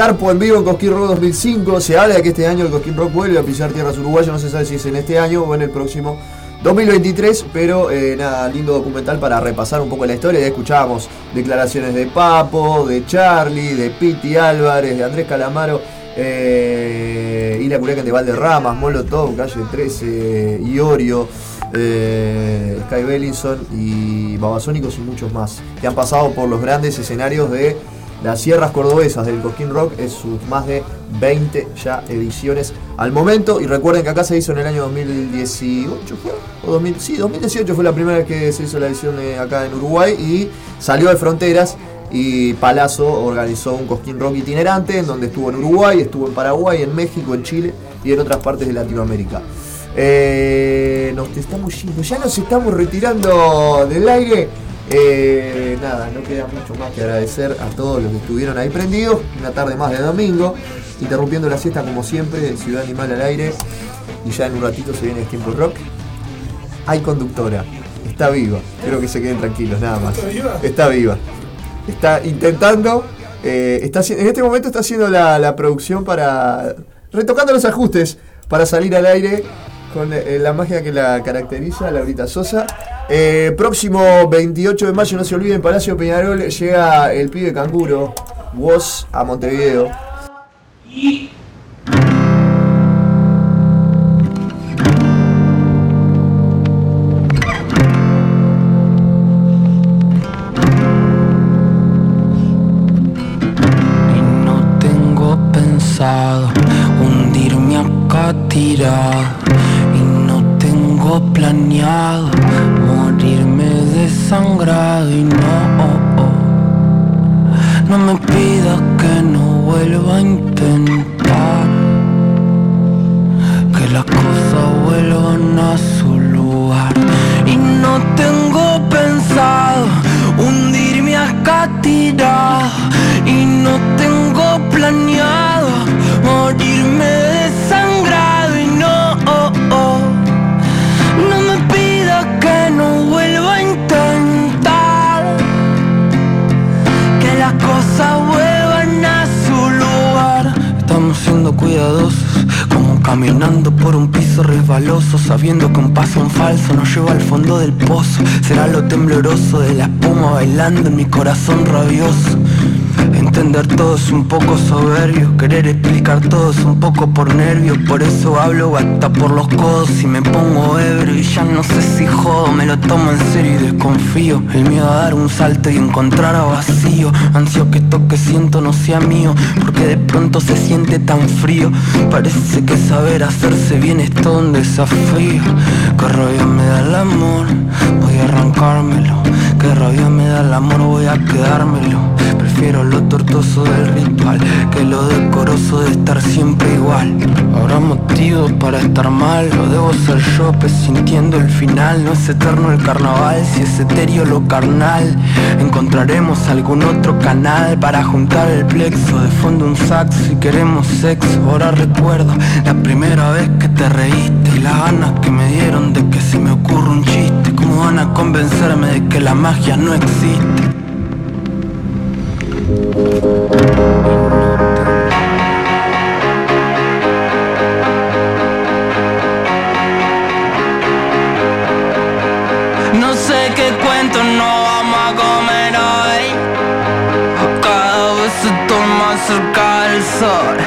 S15: Carpo en vivo en Cosquín Rock 2005. Se habla de que este año el Cosquín Rock vuelve a pisar tierras uruguayas. No se sabe si es en este año o en el próximo 2023. Pero eh, nada, lindo documental para repasar un poco la historia. Ya escuchábamos declaraciones de Papo, de Charlie, de Piti Álvarez, de Andrés Calamaro. Eh, y la Curiacan de Valderramas, Molotov, Calle 13, Iorio, eh, Sky Bellinson y Babasónicos y muchos más que han pasado por los grandes escenarios de las sierras cordobesas del Cosquín Rock en sus más de 20 ya ediciones al momento. Y recuerden que acá se hizo en el año 2018, ¿fue? O 2000, sí, 2018 fue la primera vez que se hizo la edición de acá en Uruguay y salió de fronteras. Y Palazzo organizó un Cosquín Rock itinerante en donde estuvo en Uruguay, estuvo en Paraguay, en México, en Chile y en otras partes de Latinoamérica. Eh, nos estamos yendo, ya nos estamos retirando del aire. Eh, nada, no queda mucho más que agradecer a todos los que estuvieron ahí prendidos. Una tarde más de domingo, interrumpiendo la siesta como siempre, Ciudad Animal al aire. Y ya en un ratito se viene Tiempo Rock. Hay conductora, está viva. Creo que se queden tranquilos, nada más.
S10: ¿Está viva?
S15: Está intentando. eh, está, en este momento está haciendo la, la producción para. retocando los ajustes para salir al aire con eh, la magia que la caracteriza, Laurita Sosa. Eh, próximo 28 de mayo, no se olviden, Palacio Peñarol llega el pibe canguro, Woz a Montevideo.
S37: De la espuma bailando en mi corazón rabioso Entender todo es un poco soberbio Querer explicar todo es un poco por nervio Por eso hablo hasta por los codos y me pongo ebrio Y ya no sé si jodo, me lo tomo en serio y desconfío El miedo a dar un salto y encontrar a vacío Ansio que esto que siento no sea mío Porque de pronto se siente tan frío Parece que saber hacerse bien es todo un desafío Que rabia me da el amor, voy a arrancármelo Que rabia me da el amor, voy a quedármelo Prefiero lo tortuoso del ritual Que lo decoroso de estar siempre igual. Habrá motivos para estar mal Lo debo ser yo, pues sintiendo el final No es eterno el carnaval, si es etéreo lo carnal. Encontraremos algún otro canal Para juntar el plexo De fondo un saxo si queremos sexo. Ahora recuerdo la primera vez que te reíste Y las ganas que me dieron de que se me ocurra un chiste. ¿Cómo van a convencerme de que la magia no existe? No sé qué cuento no vamos a comer hoy. Cada vez estoy más cerca del sol.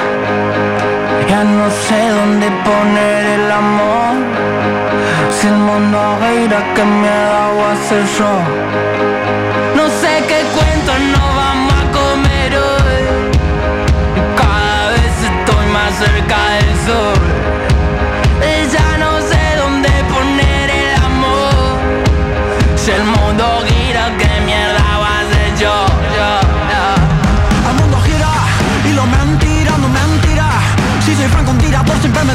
S37: Ya no sé dónde poner el amor. Si el mundo gira que me ha dado a ser yo. No sé qué cuento cerca Ya no sé dónde poner el amor Si el mundo gira, ¿qué mierda va a hacer yo? yo, yo?
S13: El mundo gira y lo mentira, no mentira. Si soy franco, un tirador siempre me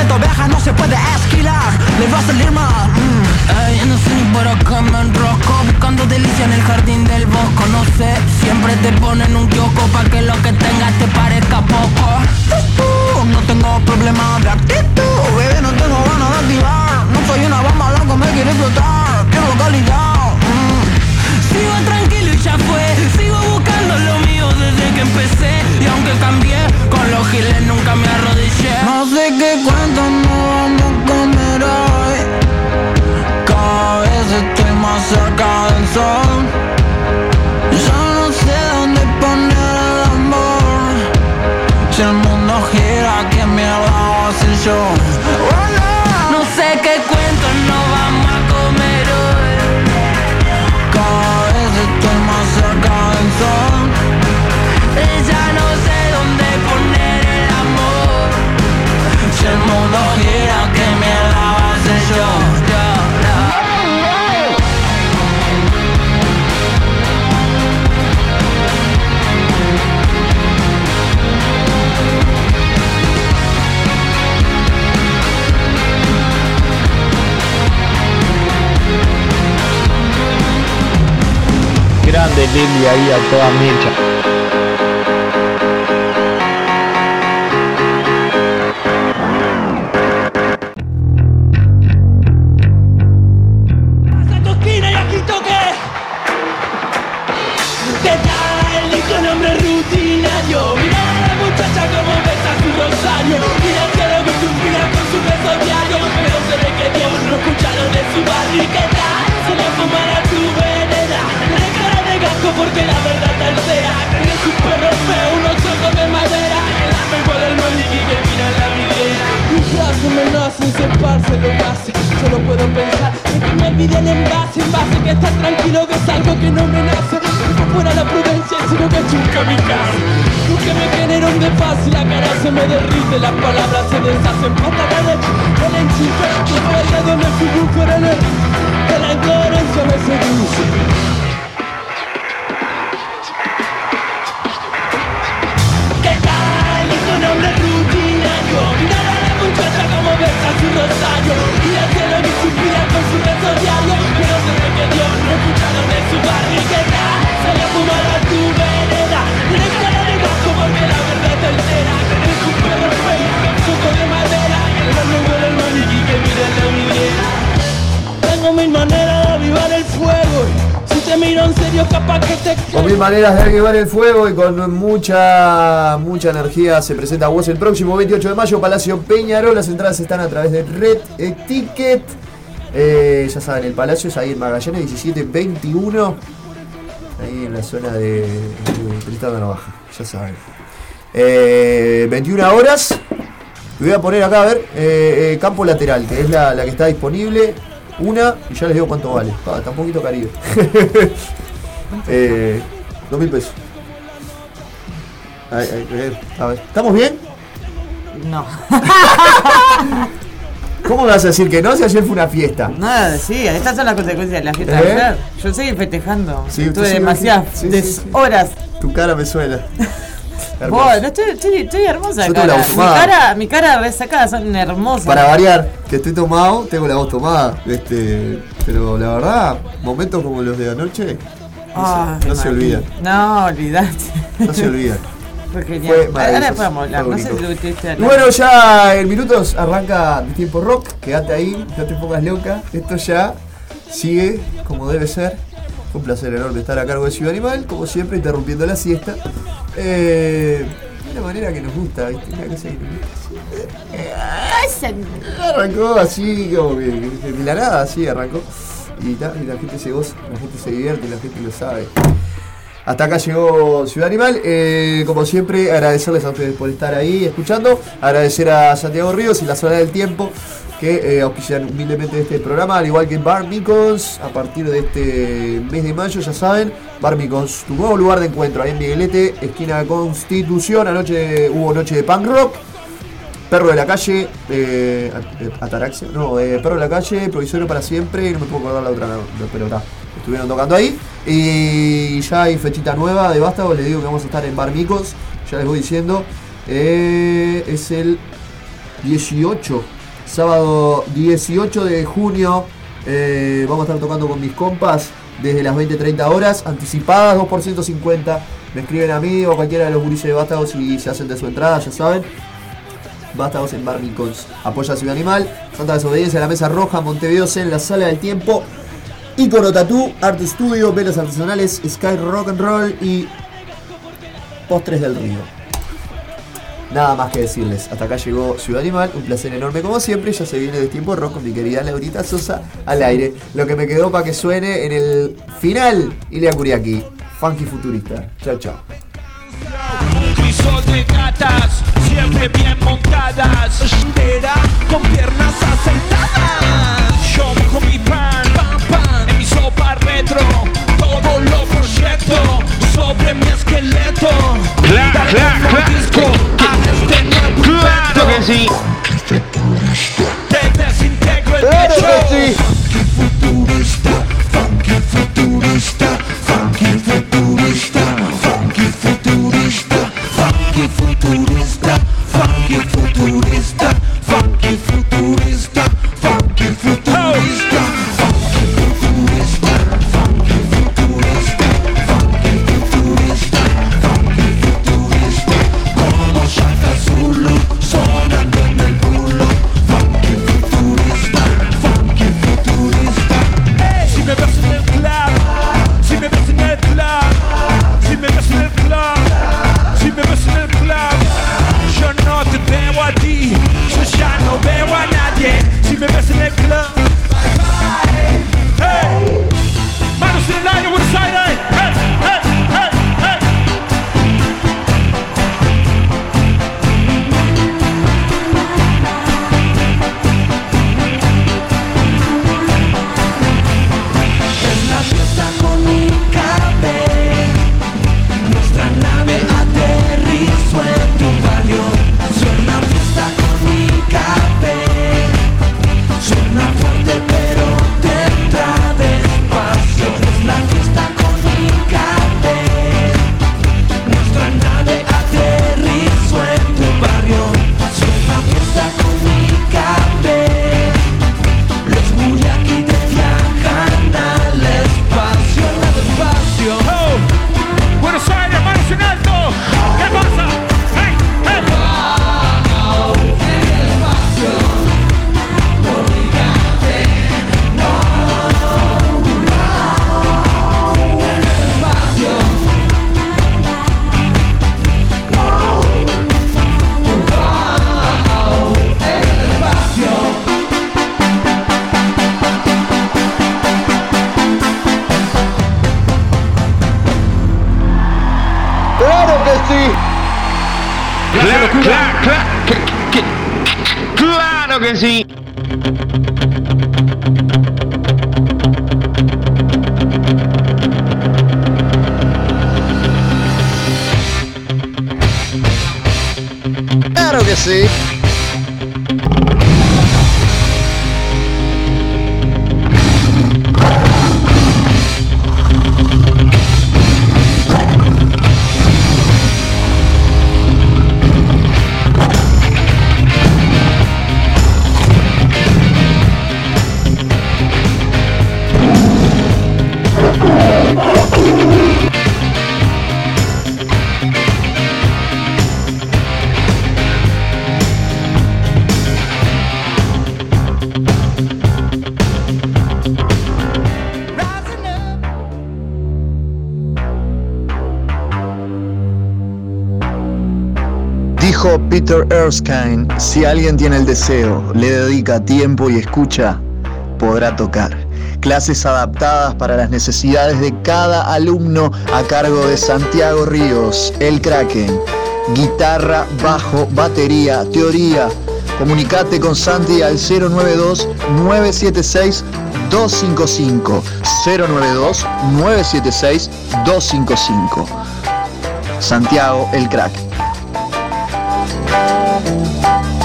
S13: Esto viaja, no se puede esquilar. Le va a salir mal. mm.
S37: Ay, no sé ni por acá me enrosco Buscando delicia en el jardín del bosco No sé, siempre te ponen un kiosco Pa' que lo que tengas te parezca poco
S13: Uh, no tengo problema de actitud, bebé, no tengo ganas de activar. No soy una bomba loco, me quiere explotar. Quiero calidad. mm.
S37: Sigo tranquilo y ya fue Sigo que empecé Y aunque cambié, con los giles nunca me arrodillé
S13: No sé qué cuento no vamos a comer hoy. Cada vez estoy más cerca del sol. Ya no sé dónde poner el amor. Si el mundo gira, ¿qué mierda voy a hacer yo?
S38: Grande Lili ahí a toda mecha.
S17: Que estar tranquilo que es algo que no me nace. No fuera la prudencia, sino que chunca mi casa. Nunca me genera un fácil, la cara se me derrite, las palabras se deshacen. Pata de leche, el enchufe, llevo el dedo en el subwoofer, en el, en la incoherencia me seduce. Es un hombre rutinario Mirar a la muchacha como besa su rosario Y al cielo que suspira con su beso Tengo mil maneras de avivar el fuego y
S15: con mucha mucha energía se presenta vos el próximo 28 de mayo, Palacio Peñarol. Las entradas están a través de Red Ticket. Ya saben, el Palacio es ahí en Magallanes 1721. Ahí en la zona de, de Tristán Navaja, ya saben. Eh, 21 horas. Voy a poner acá, a ver, eh, eh, campo lateral, que es la, la que está disponible. Una, y ya les digo cuánto vale. Ah, está un poquito caribe. eh, dos mil pesos. Ay, ay, a ver, ¿estamos bien?
S39: No.
S15: ¿Cómo vas a decir que no si ayer fue una fiesta?
S39: Nada, sí, estas son las consecuencias de la fiesta
S15: ¿Eh?
S39: de ayer. Yo seguí festejando.
S15: Sí, usted
S39: Tuve
S15: sigue-
S39: demasiadas
S15: sí, sí,
S39: horas.
S15: Tu cara me suena. Hermoso.
S39: Bueno, estoy, estoy, estoy hermosa
S15: Yo tengo la
S39: cara. Mi cara, mi cara resacada son hermosas.
S15: Para variar, que estoy tomado, tengo la voz tomada. Este, pero la verdad, momentos como los de anoche, no,
S39: Ay,
S15: se, no se
S39: Mati.
S15: olvidan.
S39: No, olvidate.
S15: No se olvidan.
S39: Fue. Ahora hablar. No sé lo que
S15: Y bueno, ya en minutos arranca mi tiempo rock. Quédate ahí, no te pongas loca. Esto ya sigue como debe ser. Fue un placer enorme estar a cargo de Ciudad Animal, como siempre, interrumpiendo la siesta. Eh, de una manera que nos gusta, ¿viste? Una cosa que nos gusta. Arrancó así, como que que de la nada, así arrancó. Y, ta, y la gente se goza, la gente se divierte, la gente lo sabe. Hasta acá llegó Ciudad Animal. Eh, como siempre, agradecerles a ustedes por estar ahí escuchando. Agradecer a Santiago Ríos y la Zona del Tiempo que eh, auspician humildemente este programa, al igual que Bar Micons, a partir de este mes de mayo, ya saben, Bar Micons, tu nuevo lugar de encuentro, ahí en Miguelete, esquina Constitución, anoche hubo noche de punk rock, Perro de la calle, eh, Ataraxia, no, eh, Perro de la calle, Provisorio para siempre, no me puedo acordar la otra, no, pero estuvieron tocando ahí. Y ya hay fechita nueva de Vástago, les digo que vamos a estar en Bar Micos, ya les voy diciendo, eh, es el 18, sábado 18 de junio, eh, vamos a estar tocando con mis compas desde las 20-30 horas, anticipadas 2 por 150. Me escriben a mí o cualquiera de los gurises de Vástagos si se hacen de su entrada, ya saben. Vástagos en Barbicons. Apoya a Ciudad Animal, Santa Desobediencia, La Mesa Roja, Montevideo en la Sala del Tiempo, Icono Tatú, Arte Studio, Velas Artesanales, Sky Rock and Roll y Postres del Río. Nada más que decirles, hasta acá llegó Ciudad Animal, un placer enorme como siempre, ya se viene de tiempo rock con mi querida Laurita Sosa al aire. Lo que me quedó para que suene en el final, Ilia Kuriaki, funky futurista. Chao, chao.
S40: Siempre bien montadas. Con piernas asentadas. Yo mi pan, pan, en mi sopa retro. Todo lo proyecto sobre mi esqueleto. Claro, claro, claro. A este nuevo claro que sí. Te desintegro el
S15: Claro
S40: pecho.
S15: que sí.
S41: Claro que sí.
S14: Claro Peter Erskine, si alguien tiene el deseo, le dedica tiempo y escucha, podrá tocar. Clases adaptadas para las necesidades de cada alumno a cargo de Santiago Ríos, el Kraken. Guitarra, bajo, batería, teoría. Comunicate con Santi al 092-976-255. 092-976-255. Santiago, el Crack. Música